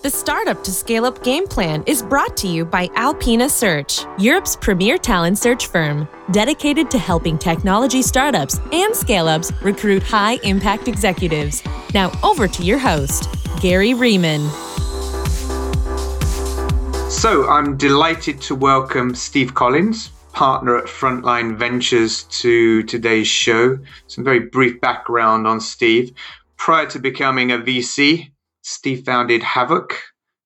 The Startup to Scale Up game plan is brought to you by Alpina Search, Europe's premier talent search firm, dedicated to helping technology startups and scale ups recruit high impact executives. Now, over to your host, Gary Riemann. So, I'm delighted to welcome Steve Collins, partner at Frontline Ventures, to today's show. Some very brief background on Steve. Prior to becoming a VC, Steve founded Havok,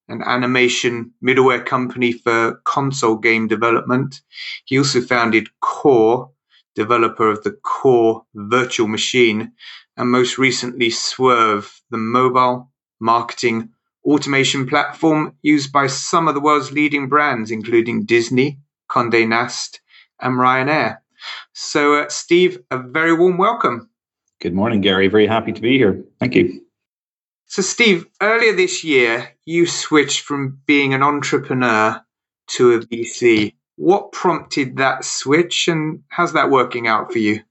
an animation middleware company for console game development. He also founded Kore, developer of the Kore virtual machine, and most recently Swrve, the mobile marketing automation platform used by some of the world's leading brands, including Disney, Condé Nast, and Ryanair. So, uh, Steve, a very warm welcome. Good morning, Gary. Very happy to be here. Thank you. So, Steve, earlier this year, you switched from being an entrepreneur to a VC. What prompted that switch, and how's that working out for you?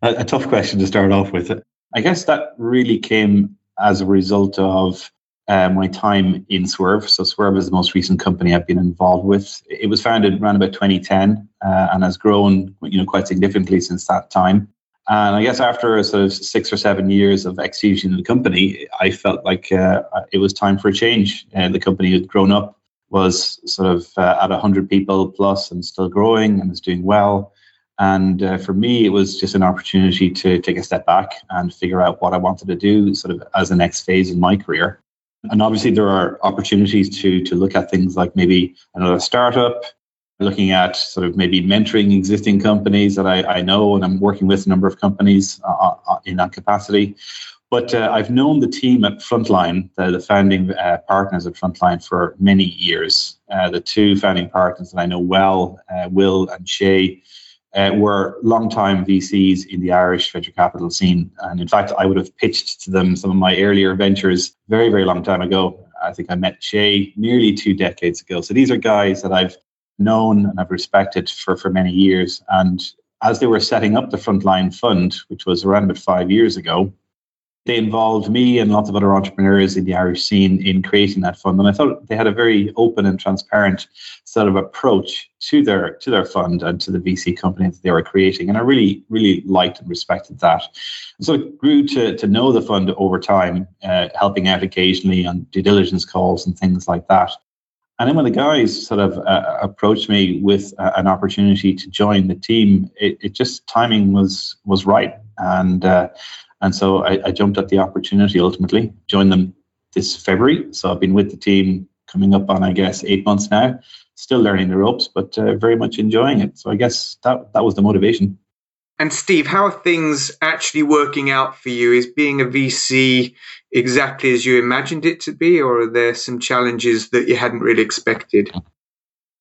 A, a tough question to start off with. I guess that really came as a result of uh, my time in Swrve. So Swrve is the most recent company I've been involved with. It was founded around about 2010 uh, and has grown, you know, quite significantly since that time. And I guess after sort of six or seven years of execution in the company, I felt like uh, it was time for a change. Uh, the company had grown up, was sort of uh, at 100 people plus and still growing and was doing well. And uh, for me, it was just an opportunity to take a step back and figure out what I wanted to do sort of as the next phase in my career. And obviously, there are opportunities to, to look at things like maybe another startup, looking at sort of maybe mentoring existing companies that I, I know, and I'm working with a number of companies uh, uh in that capacity. But uh, I've known the team at Frontline, the, the founding uh, partners at Frontline, for many years. Uh, the two founding partners that I know well, uh, Will and Shay, were long-time VCs in the Irish venture capital scene. And in fact, I would have pitched to them some of my earlier ventures very, very long time ago. I think I met Shay nearly two decades ago. So these are guys that I've known and I've respected for, for many years. And as they were setting up the Frontline Fund, which was around about five years ago, they involved me and lots of other entrepreneurs in the Irish scene in creating that fund. And I thought they had a very open and transparent sort of approach to their to their fund and to the VC company that they were creating. And I really, really liked and respected that. so it grew to, to know the fund over time, uh, helping out occasionally on due diligence calls and things like that. And then when the guys sort of uh, approached me with uh, an opportunity to join the team, it, it just timing was was right, and uh, and so I, I, jumped at the opportunity. Ultimately, joined them this February. So I've been with the team coming up on I guess eight months now. Still learning the ropes, but uh, very much enjoying it. So I guess that that was the motivation. And Steve, how are things actually working out for you? Is being a VC exactly as you imagined it to be, or are there some challenges that you hadn't really expected?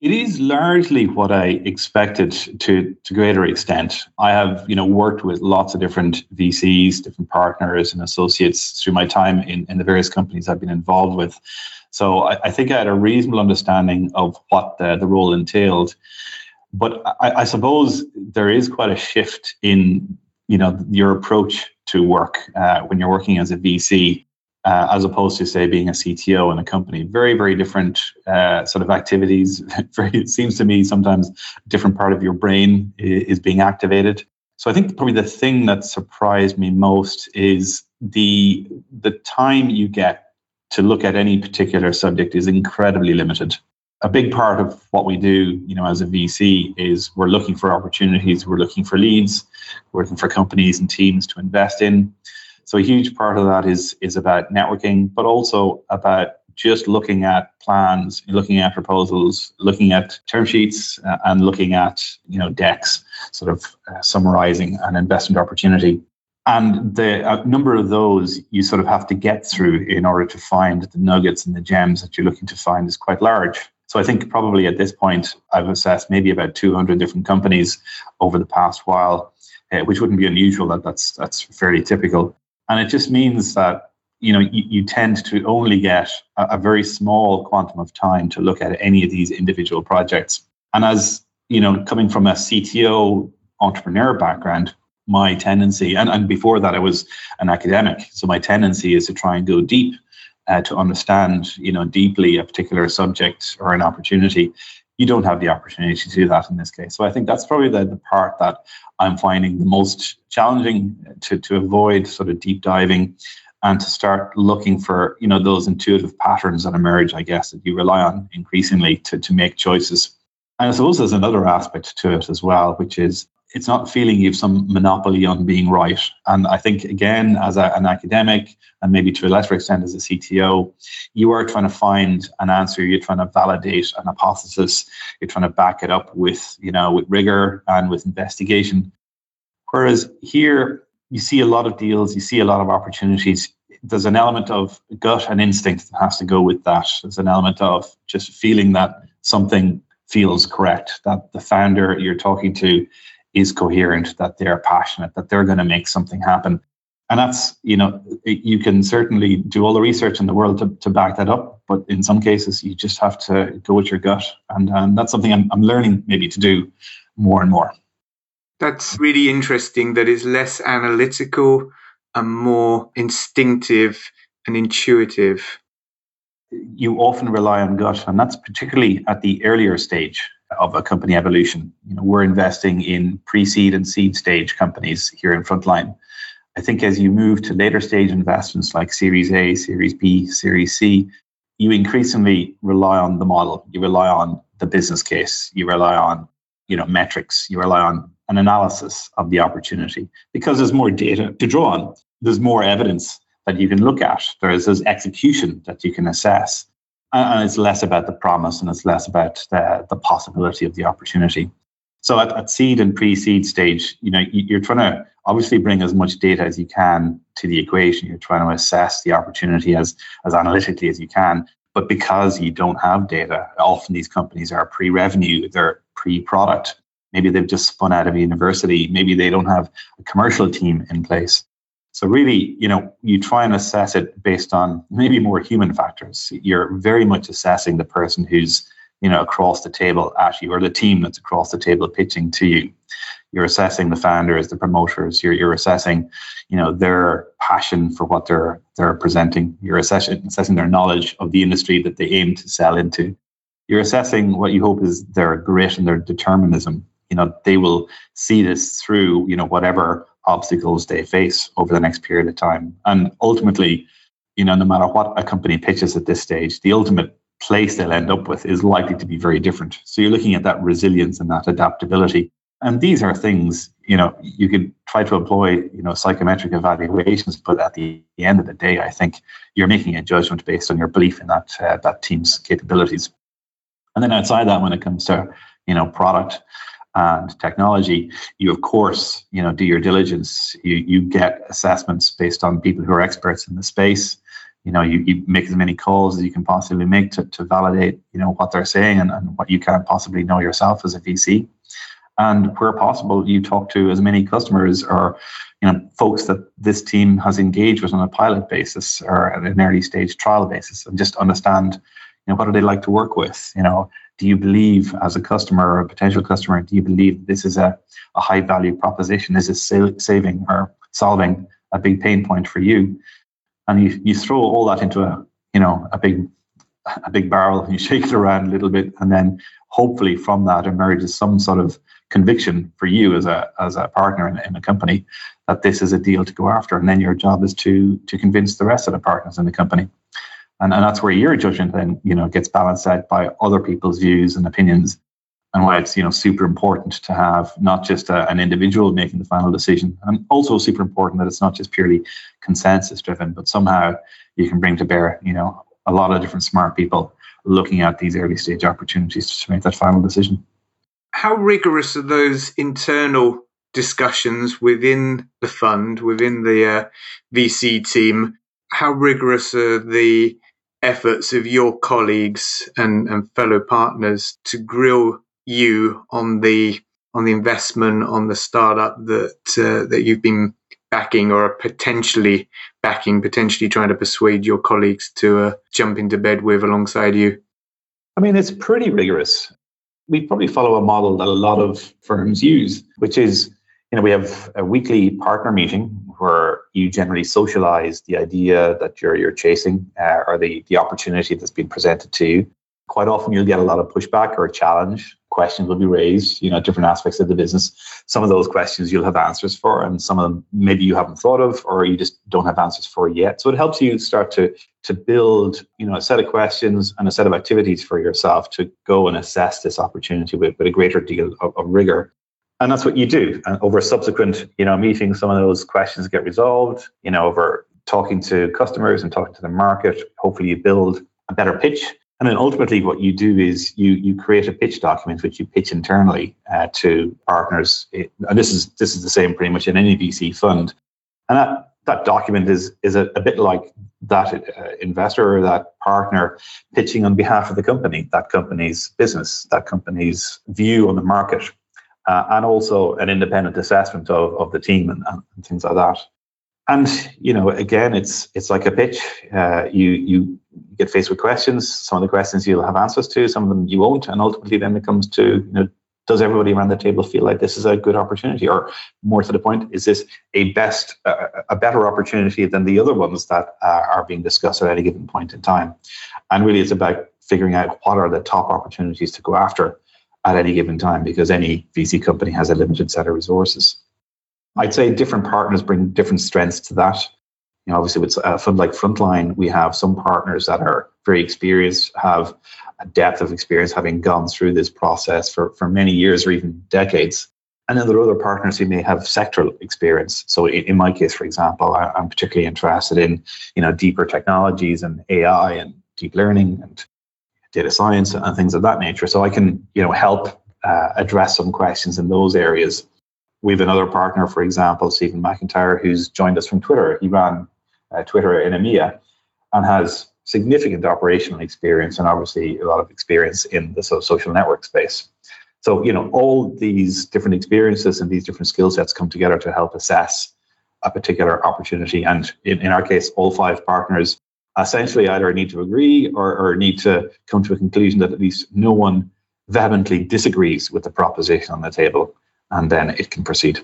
It is largely what I expected to to greater extent. I have, you know, worked with lots of different VCs, different partners and associates through my time in, in the various companies I've been involved with. So I, I think I had a reasonable understanding of what the, the role entailed but I, I, suppose there is quite a shift in you know your approach to work uh, when you're working as a VC, uh, as opposed to say being a CTO in a company. Very very different uh, sort of activities. It seems to me sometimes a different part of your brain is, being activated. So I think probably the thing that surprised me most is the the time you get to look at any particular subject is incredibly limited a big part of what we do, you know, as a VC is we're looking for opportunities, we're looking for leads, we're looking for companies and teams to invest in. So a huge part of that is is about networking, but also about just looking at plans, looking at proposals, looking at term sheets, uh, and looking at you know decks, sort of uh, summarizing an investment opportunity. And the a number of those you sort of have to get through in order to find the nuggets and the gems that you're looking to find is quite large. So I think probably at this point, I've assessed maybe about 200 different companies over the past while, uh, which wouldn't be unusual. That that's that's fairly typical, and it just means that you know you, you tend to only get a, a very small quantum of time to look at any of these individual projects. And as you know, coming from a CTO entrepreneur background, my tendency, and, and before that, I was an academic. So my tendency is to try and go deep uh, to understand, you know, deeply a particular subject or an opportunity. You don't have the opportunity to do that in this case. So I think that's probably the, the part that I'm finding the most challenging to, to avoid sort of deep diving and to start looking for, you know, those intuitive patterns that emerge, I guess, that you rely on increasingly to, to make choices. And I suppose there's another aspect to it as well, which is it's not feeling you have some monopoly on being right. And I think, again, as a, an academic and maybe to a lesser extent as a CTO, you are trying to find an answer. You're trying to validate an hypothesis. You're trying to back it up with, you know, with rigor and with investigation. Whereas here, you see a lot of deals, you see a lot of opportunities. There's an element of gut and instinct that has to go with that. There's an element of just feeling that something feels correct, that the founder you're talking to is coherent, that they're passionate, that they're going to make something happen. And that's, you know, you can certainly do all the research in the world to, to back that up. But in some cases, you just have to go with your gut. And, and that's something I'm, I'm learning maybe to do more and more. That's really interesting. That is less analytical and more instinctive and intuitive. You often rely on gut, and that's particularly at the earlier stage of a company evolution. You know, we're investing in pre-seed and seed stage companies here in Frontline. I think as you move to later stage investments like Series A, Series B, Series C, you increasingly rely on the model. You rely on the business case. You rely on, you know, metrics. You rely on an analysis of the opportunity because there's more data to draw on. There's more evidence that you can look at. There is there's execution that you can assess and it's less about the promise and it's less about the, the possibility of the opportunity. So at, at seed and pre-seed stage, you know, you're trying to obviously bring as much data as you can to the equation. You're trying to assess the opportunity as as analytically as you can. But because you don't have data, often these companies are pre-revenue, they're pre-product. Maybe they've just spun out of a university. Maybe they don't have a commercial team in place. So really, you know, you try and assess it based on maybe more human factors. You're very much assessing the person who's, you know, across the table at you or the team that's across the table pitching to you. You're assessing the founders, the promoters. You're, you're assessing, you know, their passion for what they're they're presenting. You're assessing assessing their knowledge of the industry that they aim to sell into. You're assessing what you hope is their grit and their determinism. You know, they will see this through, you know, whatever obstacles they face over the next period of time. And ultimately, you know, no matter what a company pitches at this stage, the ultimate place they'll end up with is likely to be very different. So you're looking at that resilience and that adaptability. And these are things, you know, you could try to employ, you know, psychometric evaluations, but at the end of the day, I think you're making a judgment based on your belief in that uh, that team's capabilities. And then outside that, when it comes to, you know, product, and technology, you of course, you know, do your diligence. You you get assessments based on people who are experts in the space. You know, you, you make as many calls as you can possibly make to, to validate, you know, what they're saying and, and what you can't possibly know yourself as a VC. And where possible, you talk to as many customers or, you know, folks that this team has engaged with on a pilot basis or an early stage trial basis and just understand, you know, what do they like to work with? You know, do you believe as a customer or a potential customer do you believe this is a, a high value proposition? Is it saving or solving a big pain point for you? And you, you throw all that into a you know a big a big barrel and you shake it around a little bit and then hopefully from that emerges some sort of conviction for you as a as a partner in, in a company that this is a deal to go after and then your job is to to convince the rest of the partners in the company and, and that's where your judgment then you know gets balanced out by other people's views and opinions and why it's you know super important to have not just a, an individual making the final decision and also super important that it's not just purely consensus driven but somehow you can bring to bear you know a lot of different smart people looking at these early stage opportunities to make that final decision. How rigorous are those internal discussions within the fund within the uh, vc team? How rigorous are the efforts of your colleagues and, and fellow partners to grill you on the on the investment on the startup that uh, that you've been backing or are potentially backing, potentially trying to persuade your colleagues to uh, jump into bed with alongside you? I mean, it's pretty rigorous. We probably follow a model that a lot of firms use, which is, you know, we have a weekly partner meeting where you generally socialize the idea that you're you're chasing uh, or the the opportunity that's been presented to you. Quite often, you'll get a lot of pushback or challenge. Questions will be raised, you know, different aspects of the business. Some of those questions you'll have answers for, and some of them maybe you haven't thought of, or you just don't have answers for yet. So it helps you start to to build, you know, a set of questions and a set of activities for yourself to go and assess this opportunity with, with a greater deal of, of rigor and that's what you do. And over subsequent you know meetings some of those questions get resolved you know over talking to customers and talking to the market hopefully you build a better pitch. And then ultimately what you do is you you create a pitch document which you pitch internally uh, to partners. And this is this is the same pretty much in any vc fund. And that that document is is a, a bit like that uh, investor or that partner pitching on behalf of the company that company's business that company's view on the market uh, and also an independent assessment of, of the team and, and, things like that. And you know, again, it's it's like a pitch. Uh, you you get faced with questions. Some of the questions you'll have answers to, some of them you won't, and ultimately, then it comes to you know, does everybody around the table feel like this is a good opportunity, or more to the point, is this a best uh, a better opportunity than the other ones that uh, are being discussed at any given point in time? And really, it's about figuring out what are the top opportunities to go after at any given time because any VC company has a limited set of resources. I'd say different partners bring different strengths to that. You know, obviously, with a fund like Frontline, we have some partners that are very experienced, have a depth of experience, having gone through this process for, for many years or even decades. And then there are other partners who may have sectoral experience. So in, in my case, for example, I, I'm particularly interested in, you know, deeper technologies and AI and deep learning and data science and things of that nature. So I can, you know, help uh, address some questions in those areas. We have another partner, for example, Stephen McIntyre, who's joined us from Twitter. He ran uh, Twitter in EMEA and has significant operational experience and obviously a lot of experience in the social network space. So, you know, all these different experiences and these different skill sets come together to help assess a particular opportunity. And in, in our case, all five partners essentially either need to agree or, or need to come to a conclusion that at least no one vehemently disagrees with the proposition on the table, and then it can proceed.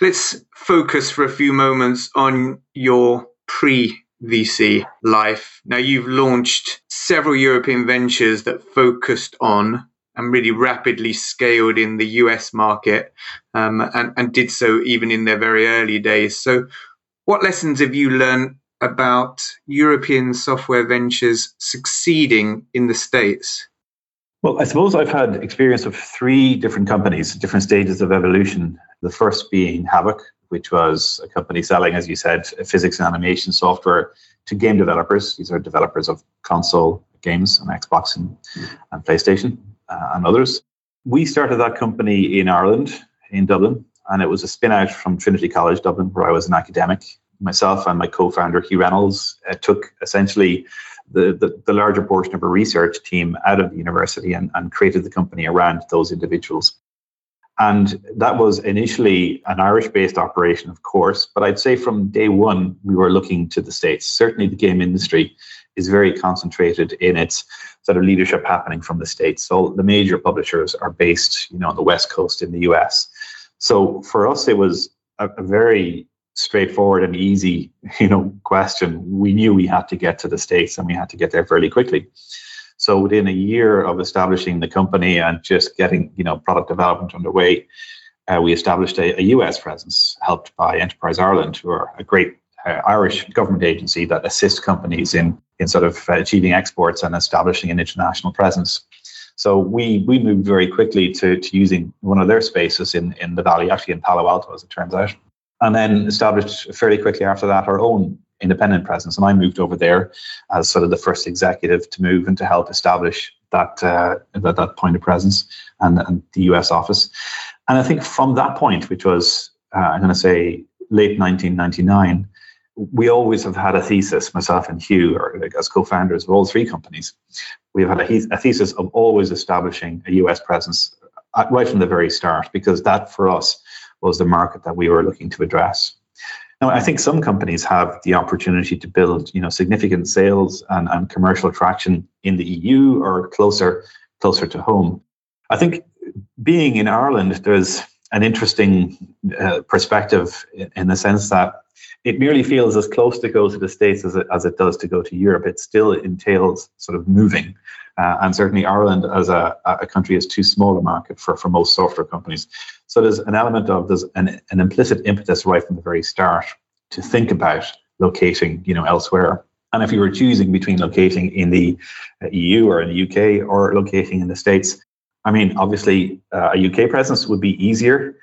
Let's focus for a few moments on your pre VC life. Now, you've launched several European ventures that focused on and really rapidly scaled in the US market um, and, and did so even in their very early days. So, what lessons have you learned about European software ventures succeeding in the States? Well, I suppose I've had experience of three different companies, different stages of evolution. The first being Havok, which was a company selling, as you said, physics and animation software to game developers. These are developers of console games on Xbox and, and PlayStation uh, and others. We started that company in Ireland, in Dublin, and it was a spin out from Trinity College Dublin, where I was an academic myself and my co-founder Hugh Reynolds uh, took essentially the, the, the, larger portion of a research team out of the university and, and created the company around those individuals. And that was initially an Irish based operation, of course, but I'd say from day one, we were looking to the States. Certainly, the game industry is very concentrated in its sort of leadership happening from the States. So the major publishers are based, you know, on the West Coast in the US. So for us, it was a, a very straightforward and easy, you know, question. We knew we had to get to the States and we had to get there fairly quickly. So within a year of establishing the company and just getting, you know, product development underway, uh, we established a, a, US presence, helped by Enterprise Ireland, who are a great uh, Irish government agency that assists companies in in sort of uh, achieving exports and establishing an international presence. So we we moved very quickly to, to using one of their spaces in, in the valley, actually in Palo Alto, as it turns out and then established fairly quickly after that our own independent presence. And I moved over there as sort of the first executive to move and to help establish that uh, that, that point of presence and, and the US office. And I think from that point, which was uh, I'm going to say late 1999, we always have had a thesis, myself and Hugh, or like as co-founders of all three companies, we've had a, a thesis of always establishing a US presence uh, right from the very start, because that for us was the market that we were looking to address. Now, I think some companies have the opportunity to build, you know, significant sales and, and commercial traction in the EU or closer, closer to home. I think being in Ireland, there's an interesting uh, perspective in, in, the sense that it merely feels as close to go to the States as it, as it does to go to Europe. It still entails sort of moving. Uh, and certainly Ireland as a, a country is too small a market for, for most software companies. So there's an element of, there's an, an implicit impetus right from the very start to think about locating, you know, elsewhere. And if you were choosing between locating in the EU or in the UK or locating in the States, I mean, obviously, uh, a UK presence would be easier,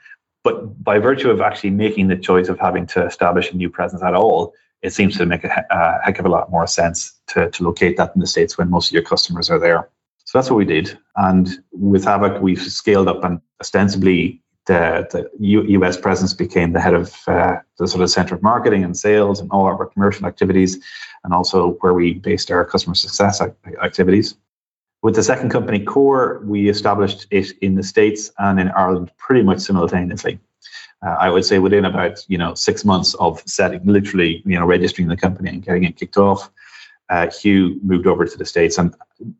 but by virtue of actually making the choice of having to establish a new presence at all, it seems to make a, a heck of a lot more sense to, to locate that in the States when most of your customers are there. So that's what we did. And with Havok, we've scaled up and ostensibly the, the U, US presence became the head of uh, the sort of center of marketing and sales and all our commercial activities, and also where we based our customer success activities. With the second company, Kore, we established it in the States and in Ireland pretty much simultaneously. Uh, I would say within about you know six months of setting, literally you know registering the company and getting it kicked off, uh, Hugh moved over to the States and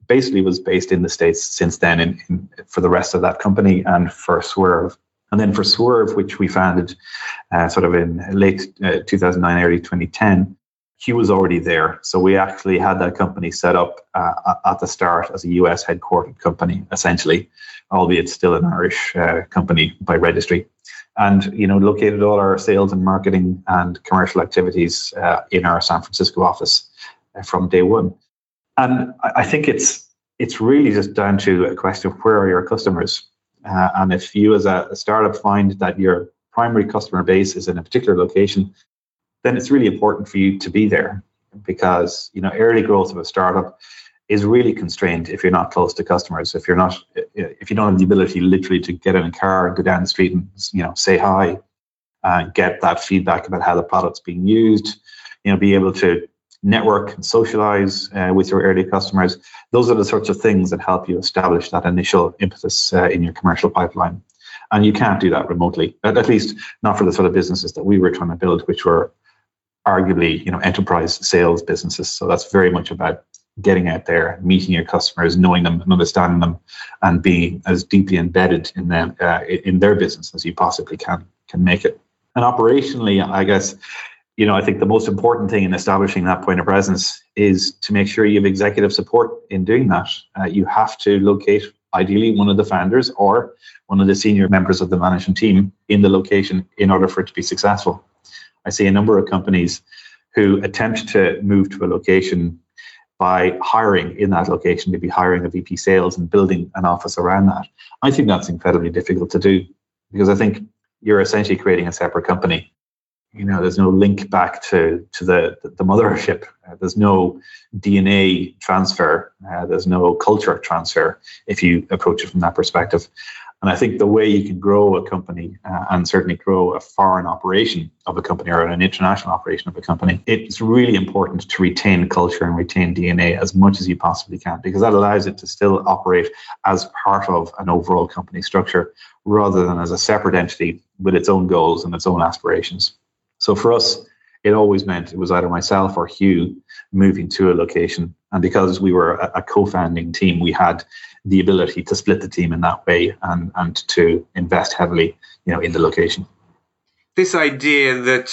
basically was based in the States since then in, in, for the rest of that company and for Swrve. And then for Swrve, which we founded uh, sort of in late uh, 2009, early 2010, Hugh was already there. So we actually had that company set up uh, at the start as a US headquartered company, essentially, albeit still an Irish uh, company by registry. And, you know, located all our sales and marketing and commercial activities uh, in our San Francisco office uh, from day one. And I think it's it's really just down to a question of where are your customers? Uh, and if you as a, a startup find that your primary customer base is in a particular location, then it's really important for you to be there because you know early growth of a startup is really constrained if you're not close to customers. If you're not if you don't have the ability literally to get in a car go down the street and you know say hi and get that feedback about how the product's being used you know be able to network and socialize uh, with your early customers those are the sorts of things that help you establish that initial impetus uh, in your commercial pipeline. And you can't do that remotely at, at least not for the sort of businesses that we were trying to build which were arguably you know enterprise sales businesses. So that's very much about getting out there meeting your customers knowing them and understanding them and being as deeply embedded in them uh, in their business as you possibly can can make it. And operationally i guess you know i think the most important thing in establishing that point of presence is to make sure you have executive support in doing that. Uh, you have to locate ideally one of the founders or one of the senior members of the management team in the location in order for it to be successful. I see a number of companies who attempt to move to a location by hiring in that location, maybe hiring a VP sales and building an office around that. I think that's incredibly difficult to do because I think you're essentially creating a separate company. You know, there's no link back to to the the mothership. Uh, there's no DNA transfer. Uh, there's no culture transfer if you approach it from that perspective. And I think the way you can grow a company uh, and certainly grow a foreign operation of a company or an international operation of a company, it's really important to retain culture and retain DNA as much as you possibly can because that allows it to still operate as part of an overall company structure rather than as a separate entity with its own goals and its own aspirations. So for us, it always meant it was either myself or Hugh moving to a location. And because we were a, a co founding team, we had the ability to split the team in that way and, and to invest heavily you know, in the location. This idea that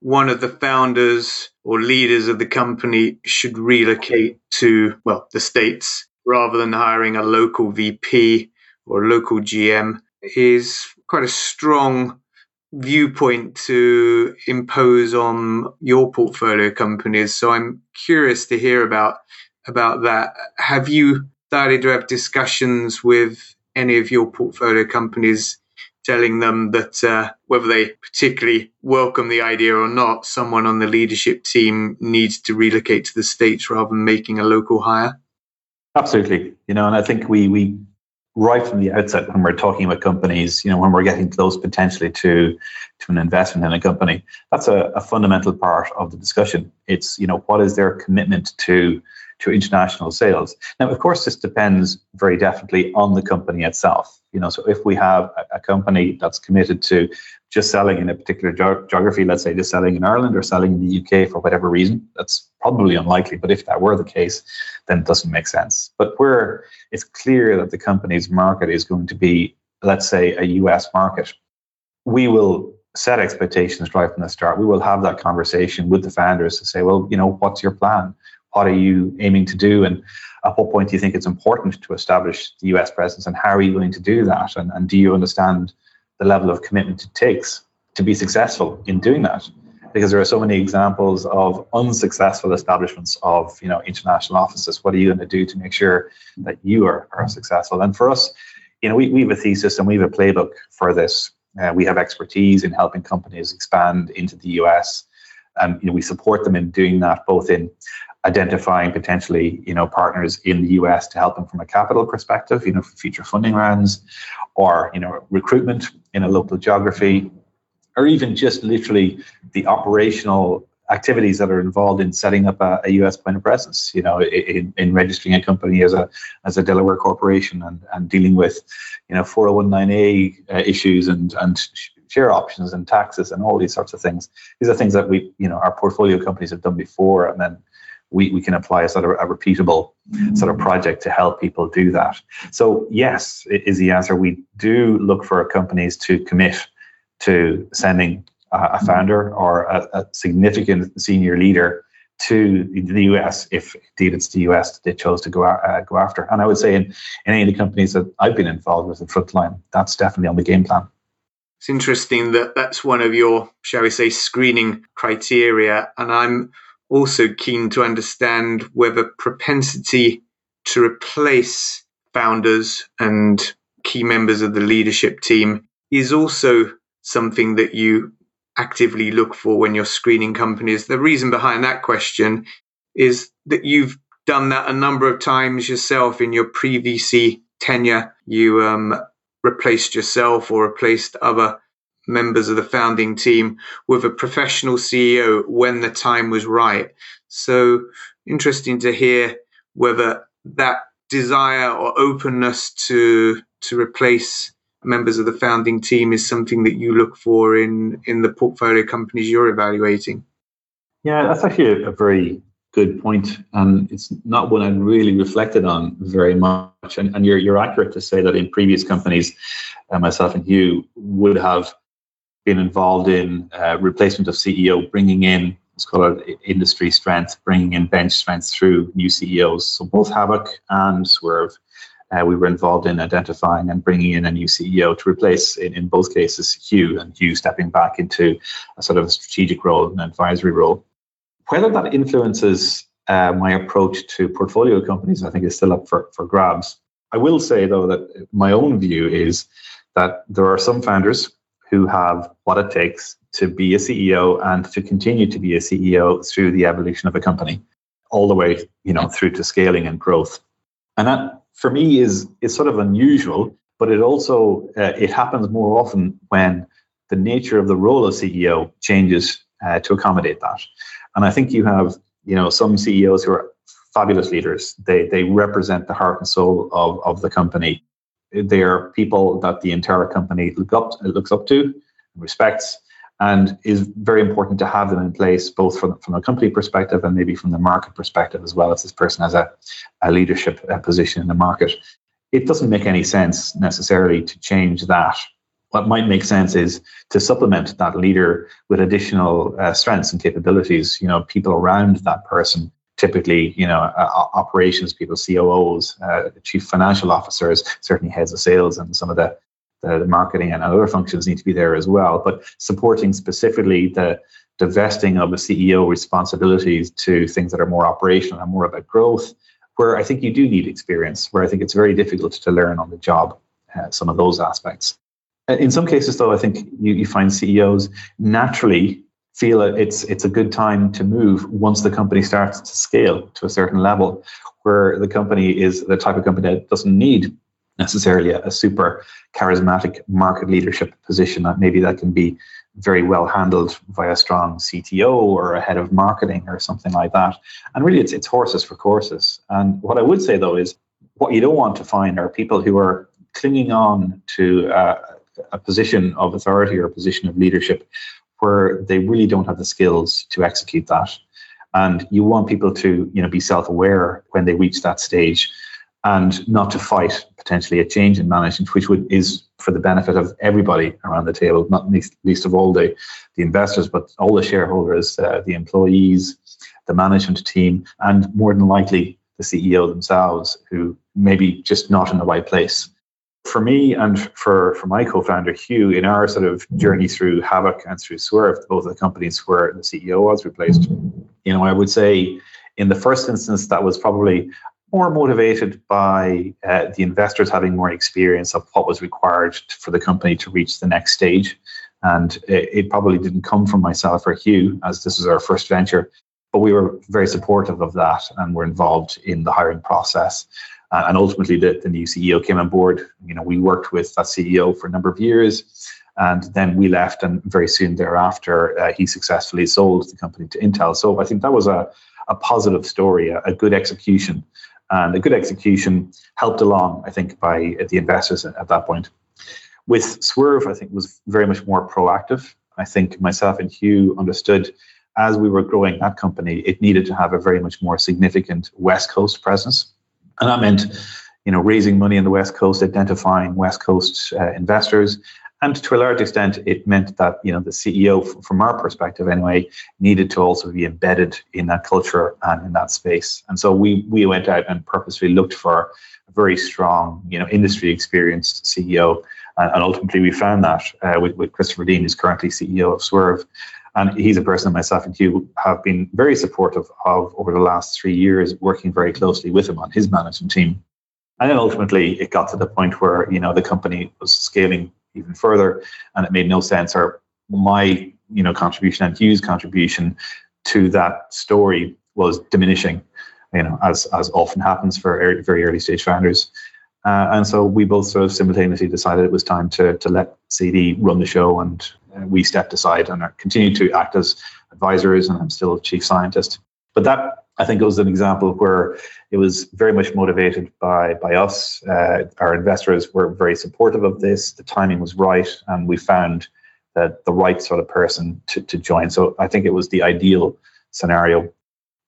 one of the founders or leaders of the company should relocate to, well, the States rather than hiring a local VP or local GM is quite a strong viewpoint to impose on your portfolio companies. So I'm curious to hear about about that. Have you started to have discussions with any of your portfolio companies, telling them that uh, whether they particularly welcome the idea or not, someone on the leadership team needs to relocate to the states rather than making a local hire? Absolutely, you know, and I think we we right from the outset when we're talking about companies, you know, when we're getting close potentially to to an investment in a company, that's a, a fundamental part of the discussion. It's you know what is their commitment to to international sales. Now, of course, this depends very definitely on the company itself. You know, so if we have a, a company that's committed to just selling in a particular ge- geography, let's say just selling in Ireland or selling in the UK for whatever reason, that's probably unlikely. But if that were the case, then it doesn't make sense. But where it's clear that the company's market is going to be, let's say, a US market, we will set expectations right from the start. We will have that conversation with the founders to say, well, you know, what's your plan? What are you aiming to do? And at what point do you think it's important to establish the US presence? And how are you going to do that? And, and do you understand the level of commitment it takes to be successful in doing that? Because there are so many examples of unsuccessful establishments of you know international offices. What are you going to do to make sure that you are, are successful? And for us, you know, we, we have a thesis and we have a playbook for this. Uh, we have expertise in helping companies expand into the US. And you know, we support them in doing that, both in identifying potentially you know partners in the US to help them from a capital perspective, you know, for future funding rounds, or you know recruitment in a local geography, or even just literally the operational activities that are involved in setting up a, a US point of presence. You know, in, in registering a company as a as a Delaware corporation and, and dealing with you know 401(9)A uh, issues and and share options and taxes and all these sorts of things. These are things that we you know our portfolio companies have done before, and then we, we can apply a sort of a repeatable sort of project to help people do that. So yes, is the answer. We do look for companies to commit to sending a founder or a, a significant senior leader to the US if indeed it's the US that they chose to go uh, go after. And I would say in, in any of the companies that I've been involved with in Frontline, that's definitely on the game plan. It's interesting that that's one of your, shall we say, screening criteria. And I'm also keen to understand whether propensity to replace founders and key members of the leadership team is also something that you actively look for when you're screening companies. The reason behind that question is that you've done that a number of times yourself in your pre VC tenure. You um, replaced yourself or replaced other members of the founding team with a professional CEO when the time was right. So interesting to hear whether that desire or openness to to replace members of the founding team is something that you look for in in the portfolio companies you're evaluating. Yeah, that's actually a, a very good point, and it's not one I've really reflected on very much. And, and you're you're accurate to say that in previous companies, uh, myself and Hugh would have been involved in uh, replacement of CEO, bringing in let's call it industry strength, bringing in bench strength through new CEOs. So both Havok and Swrve, uh, we were involved in identifying and bringing in a new CEO to replace, in, in both cases, Hugh, and Hugh stepping back into a sort of strategic role, an advisory role. Whether that influences uh, my approach to portfolio companies, I think is still up for, for grabs. I will say, though, that my own view is that there are some founders who have what it takes to be a CEO and to continue to be a CEO through the evolution of a company, all the way, you know, through to scaling and growth. And that, for me, is is sort of unusual, but it also uh, it happens more often when the nature of the role of CEO changes uh, to accommodate that. And I think you have, you know, some CEOs who are fabulous leaders. They they represent the heart and soul of, of the company they are people that the entire company look up, looks up to, respects, and is very important to have them in place, both from, from a company perspective and maybe from the market perspective as well, If this person has a, a leadership uh, position in the market. It doesn't make any sense necessarily to change that. What might make sense is to supplement that leader with additional uh, strengths and capabilities, you know, people around that person typically, you know, uh, operations people, COOs, uh, chief financial officers, certainly heads of sales, and some of the, the, marketing and other functions need to be there as well. But supporting specifically the divesting of the CEO responsibilities to things that are more operational and more about growth, where I think you do need experience, where I think it's very difficult to learn on the job uh, some of those aspects. Uh, in some cases, though, I think you, you find CEOs naturally feel it's it's a good time to move once the company starts to scale to a certain level, where the company is the type of company that doesn't need necessarily a, a super charismatic market leadership position. That maybe that can be very well handled by a strong CTO or a head of marketing or something like that. And really, it's it's horses for courses. And what I would say though is, what you don't want to find are people who are clinging on to uh, a position of authority or a position of leadership where they really don't have the skills to execute that. And you want people to, you know, be self-aware when they reach that stage and not to fight potentially a change in management, which would is for the benefit of everybody around the table, not least, least of all the, the investors, but all the shareholders, uh, the employees, the management team, and more than likely the CEO themselves, who maybe just not in the right place. For me and for, for my co-founder Hugh, in our sort of journey through Havok and through Swrve, both of the companies where the CEO was replaced, you know, I would say in the first instance that was probably more motivated by uh, the investors having more experience of what was required for the company to reach the next stage. And it, it, probably didn't come from myself or Hugh, as this was our first venture, but we were very supportive of that and were involved in the hiring process. Uh, and ultimately, the, the new CEO came on board. You know, we worked with that CEO for a number of years. And then we left, and very soon thereafter, uh, he successfully sold the company to Intel. So I think that was a, a positive story, a, a good execution and a good execution helped along, I think, by the investors at that point. With Swrve, I think was very much more proactive. I think myself and Hugh understood as we were growing that company, it needed to have a very much more significant West Coast presence, and that meant, you know, raising money in the West Coast, identifying West Coast uh, investors, and to a large extent, it meant that you know the CEO, from our perspective anyway, needed to also be embedded in that culture and in that space. And so we we went out and purposely looked for a very strong, you know, industry experienced CEO, and, and ultimately we found that uh, with, with Christopher Dean, who's currently CEO of Swrve. And he's a person myself and Hugh have been very supportive of over the last three years, working very closely with him on his management team. And then ultimately, it got to the point where you know the company was scaling even further, and it made no sense. Or my you know contribution and Hugh's contribution to that story was diminishing, you know, as as often happens for very early stage founders. Uh, and so we both sort of simultaneously decided it was time to to let CD run the show, and we stepped aside and continued to act as advisors. And I'm still chief scientist. But that I think was an example where it was very much motivated by by us. Uh, our investors were very supportive of this. The timing was right, and we found that the right sort of person to, to join. So I think it was the ideal scenario.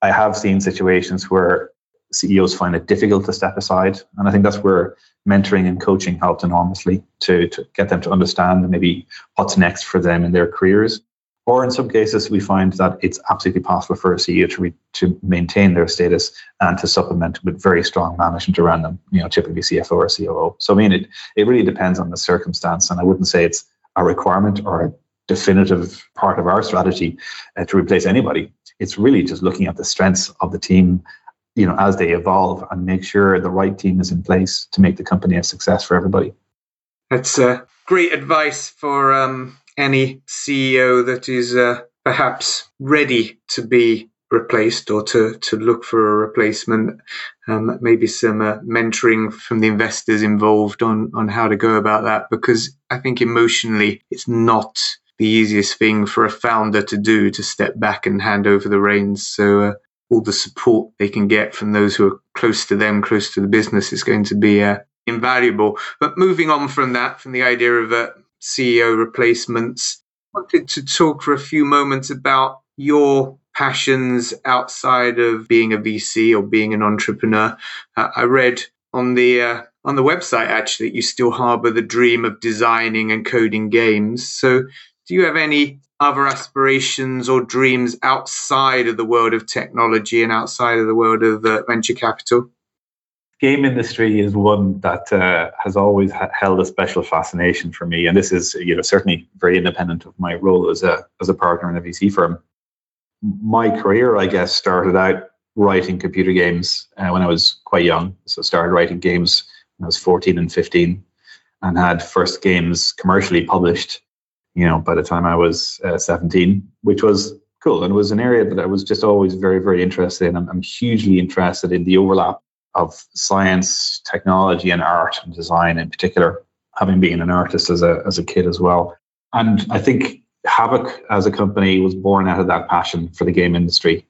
I have seen situations where CEOs find it difficult to step aside, and I think that's where mentoring and coaching helped enormously to to get them to understand maybe what's next for them in their careers. Or in some cases, we find that it's absolutely possible for a CEO to, re- to maintain their status and to supplement with very strong management around them, you know, typically CFO or COO. So, I mean, it, it really depends on the circumstance. And I wouldn't say it's a requirement or a definitive part of our strategy uh, to replace anybody. It's really just looking at the strengths of the team, you know, as they evolve and make sure the right team is in place to make the company a success for everybody. That's uh, great advice for um, any CEO that is uh, perhaps ready to be replaced or to, to look for a replacement. Um, maybe some uh, mentoring from the investors involved on, on how to go about that because I think emotionally it's not the easiest thing for a founder to do to step back and hand over the reins. So, uh, all the support they can get from those who are close to them, close to the business, is going to be uh, invaluable. But moving on from that, from the idea of uh, CEO replacements. I wanted to talk for a few moments about your passions outside of being a VC or being an entrepreneur. Uh, I read on the uh, on the website actually that you still harbor the dream of designing and coding games. So, do you have any other aspirations or dreams outside of the world of technology and outside of the world of uh, venture capital? game industry is one that uh, has always ha- held a special fascination for me, and this is you know certainly very independent of my role as a as a partner in a VC firm. My career, I guess, started out writing computer games uh, when I was quite young. So started writing games when I was 14 and 15, and had first games commercially published. You know, by the time I was uh, 17, which was cool, and it was an area that I was just always very, very interested in. I'm, I'm hugely interested in the overlap of science, technology, and art and design in particular, having been an artist as a, as a kid as well. And I think Havok as a company was born out of that passion for the game industry.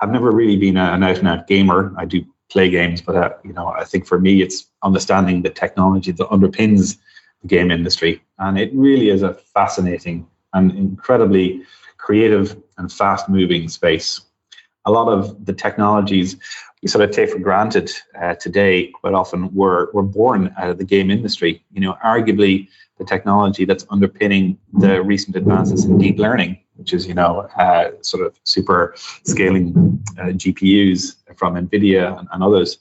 I've never really been a, an out and out gamer. I do play games, but uh, you know, I think for me, it's understanding the technology that underpins the game industry, and it really is a fascinating and incredibly creative and fast moving space a lot of the technologies we sort of take for granted uh, today quite often were, were born out of the game industry. You know, arguably the technology that's underpinning the recent advances in deep learning, which is, you know, uh, sort of super scaling uh, GPUs from NVIDIA and, and, others,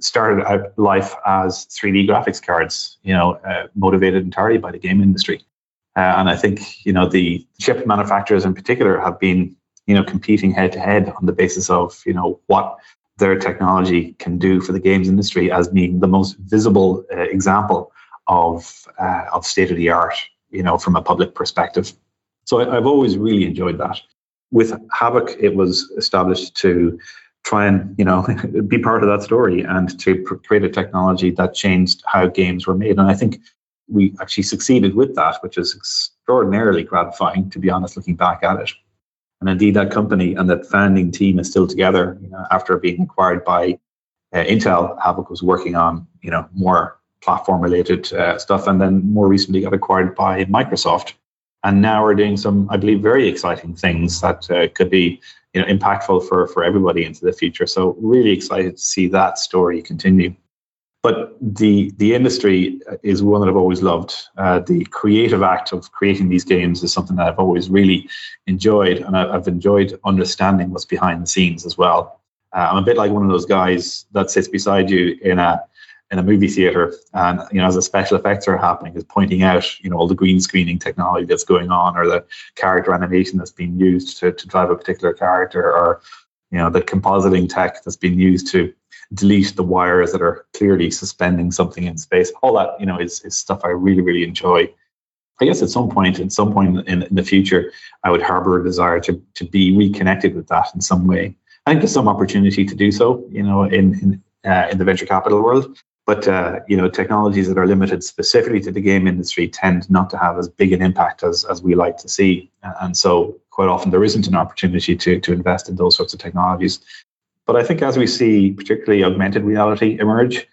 started out life as 3D graphics cards, you know, uh, motivated entirely by the game industry. Uh, and I think, you know, the chip manufacturers in particular have been, you know, competing head to head on the basis of, you know, what their technology can do for the games industry as being the most visible uh, example of uh, of state of the art, you know, from a public perspective. So I, have always really enjoyed that. With Havok, it was established to try and you know be part of that story and to create a technology that changed how games were made. And I think we actually succeeded with that, which is extraordinarily gratifying, to be honest, looking back at it. And indeed, that company and that founding team is still together. You know, after being acquired by uh, Intel, Havok was working on you know more platform related uh, stuff, and then more recently got acquired by Microsoft. And now we're doing some, I believe, very exciting things that uh, could be you know impactful for for everybody into the future. So really excited to see that story continue. But the the industry is one that I've always loved. Uh, the creative act of creating these games is something that I've always really enjoyed, and I've enjoyed understanding what's behind the scenes as well. Uh, I'm a bit like one of those guys that sits beside you in a in a movie theater. And you know as the special effects are happening is pointing out you know all the green screening technology that's going on or the character animation that's being used to, to drive a particular character or you know the compositing tech that's being used to delete the wires that are clearly suspending something in space. All that you know is, is stuff i really really enjoy. I guess at some point at some point in, in the future i would harbor a desire to, to be reconnected with that in some way. I think there's some opportunity to do so you know in in, uh, in the venture capital world but uh, you know, technologies that are limited specifically to the game industry tend not to have as big an impact as, as we like to see, and so quite often there isn't an opportunity to to invest in those sorts of technologies. But I think as we see, particularly augmented reality emerge,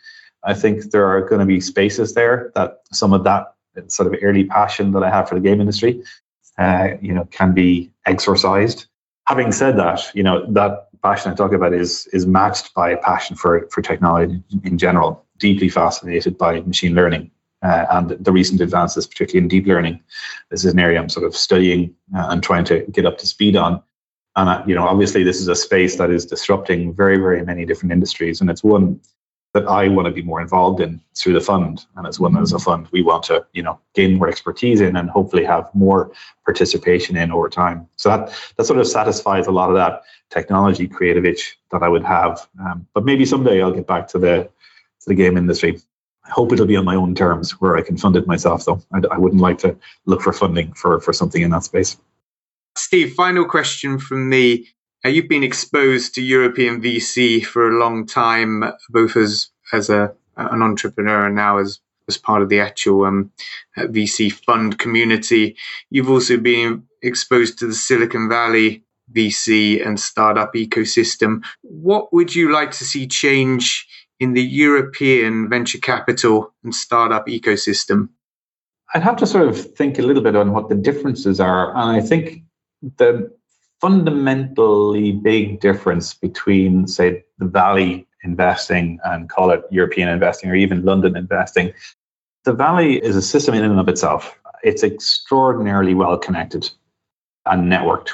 I think there are going to be spaces there that some of that sort of early passion that I have for the game industry, uh, you know, can be exorcised. Having said that, you know that passion I talk about is is matched by a passion for for technology in general deeply fascinated by machine learning uh, and the recent advances, particularly in deep learning. This is an area I'm sort of studying uh, and trying to get up to speed on. And uh, you know, obviously, this is a space that is disrupting very, very many different industries, and it's one that I want to be more involved in through the fund. And it's one as a fund we want to, you know, gain more expertise in and hopefully have more participation in over time. So that that sort of satisfies a lot of that technology creative itch that I would have. Um, but maybe someday I'll get back to the to the game industry. I hope it'll be on my own terms where I can fund it myself, though. I, I wouldn't like to look for funding for, for something in that space. Steve, final question from me. Uh, you've been exposed to European VC for a long time, both as as a an entrepreneur and now as as part of the actual um, VC fund community. You've also been exposed to the Silicon Valley VC and startup ecosystem. What would you like to see change in the European venture capital and startup ecosystem? I'd have to sort of think a little bit on what the differences are. And I think the fundamentally big difference between, say, the Valley investing and call it European investing or even London investing, the Valley is a system in and of itself. It's extraordinarily well connected and networked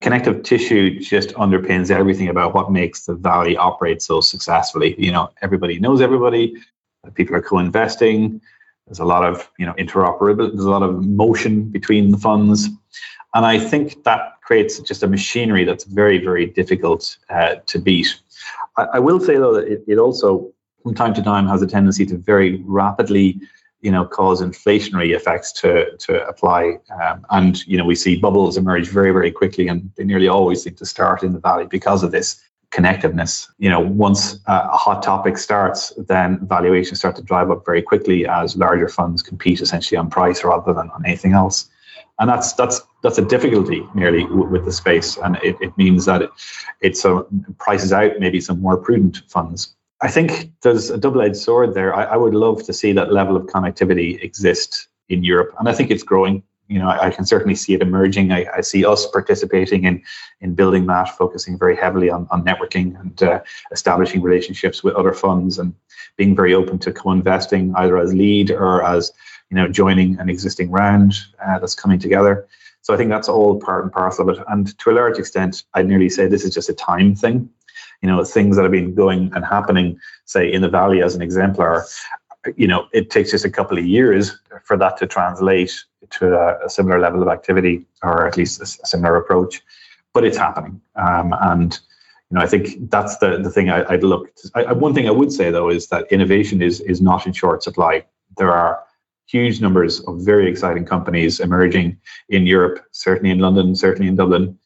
connective tissue just underpins everything about what makes the valley operate so successfully. You know everybody knows everybody. People are co-investing. There's a lot of you know interoperability there's a lot of motion between the funds. And i think that creates just a machinery that's very very difficult uh, to beat. I, I, will say though that it, it also from time to time has a tendency to very rapidly you know cause inflationary effects to to apply. Um, and you know we see bubbles emerge very very quickly and they nearly always seem to start in the valley because of this connectiveness you know once a hot topic starts then valuations start to drive up very quickly as larger funds compete essentially on price rather than on anything else. And that's that's that's a difficulty merely w- with the space. And it, it means that it, it so prices out maybe some more prudent funds I think there's a double-edged sword there. I, I, would love to see that level of connectivity exist in Europe, and I think it's growing. you know, I, I can certainly see it emerging. I, I, see us participating in in building that, focusing very heavily on, on networking and uh, establishing relationships with other funds and being very open to co-investing either as lead or as you know joining an existing round uh, that's coming together. So I think that's all part and parcel of it. And to a large extent, I'd nearly say this is just a time thing. You know, things that have been going and happening, say in the valley as an exemplar, you know, it takes just a couple of years for that to translate to a, a similar level of activity or at least a, a similar approach. But it's happening. Um, and you know, I think that's the, the thing I, would look. I, one thing I would say though is that innovation is is not in short supply. There are huge numbers of very exciting companies emerging in Europe, certainly in London, certainly in Dublin.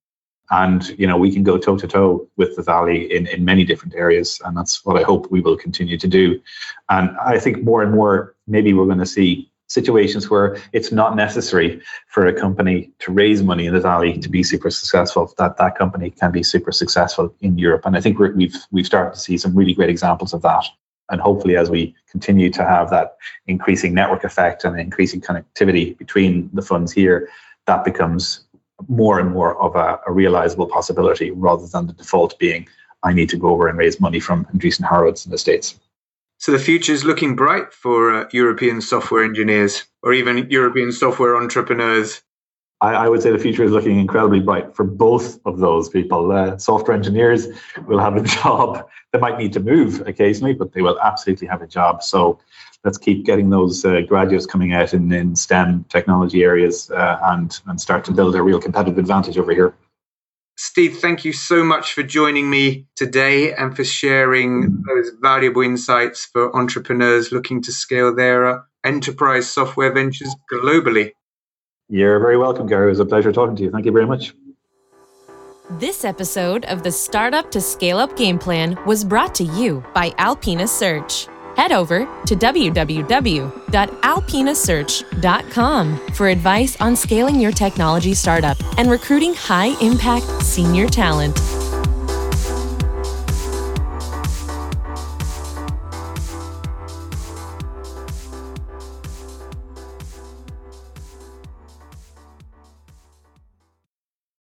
And you know, we can go toe to toe with the valley in, in many different areas. And that's what I hope we will continue to do. And I think more and more, maybe we're going to see situations where it's not necessary for a company to raise money in the valley to be super successful that that company can be super successful in Europe and I think we have we've, we've started to see some really great examples of that and hopefully, as we continue to have that increasing network effect and increasing connectivity between the funds here, that becomes more and more of a, a realizable possibility rather than the default being I need to go over and raise money from Andreessen Horowitz in the States. So the future is looking bright for uh, European software engineers or even European software entrepreneurs. I, I, would say the future is looking incredibly bright for both of those people. Uh, software engineers will have a job. They might need to move occasionally, but they will absolutely have a job. So let's keep getting those uh, graduates coming out in, in STEM technology areas uh, and, and start to build a real competitive advantage over here. Steve, thank you so much for joining me today and for sharing those valuable insights for entrepreneurs looking to scale their uh, enterprise software ventures globally. You're very welcome, Gary. It was a pleasure talking to you. Thank you very much. This episode of the Startup to Scale Up Game Plan was brought to you by Alpina Search. Head over to www.alpinasearch.com for advice on scaling your technology startup and recruiting high impact senior talent.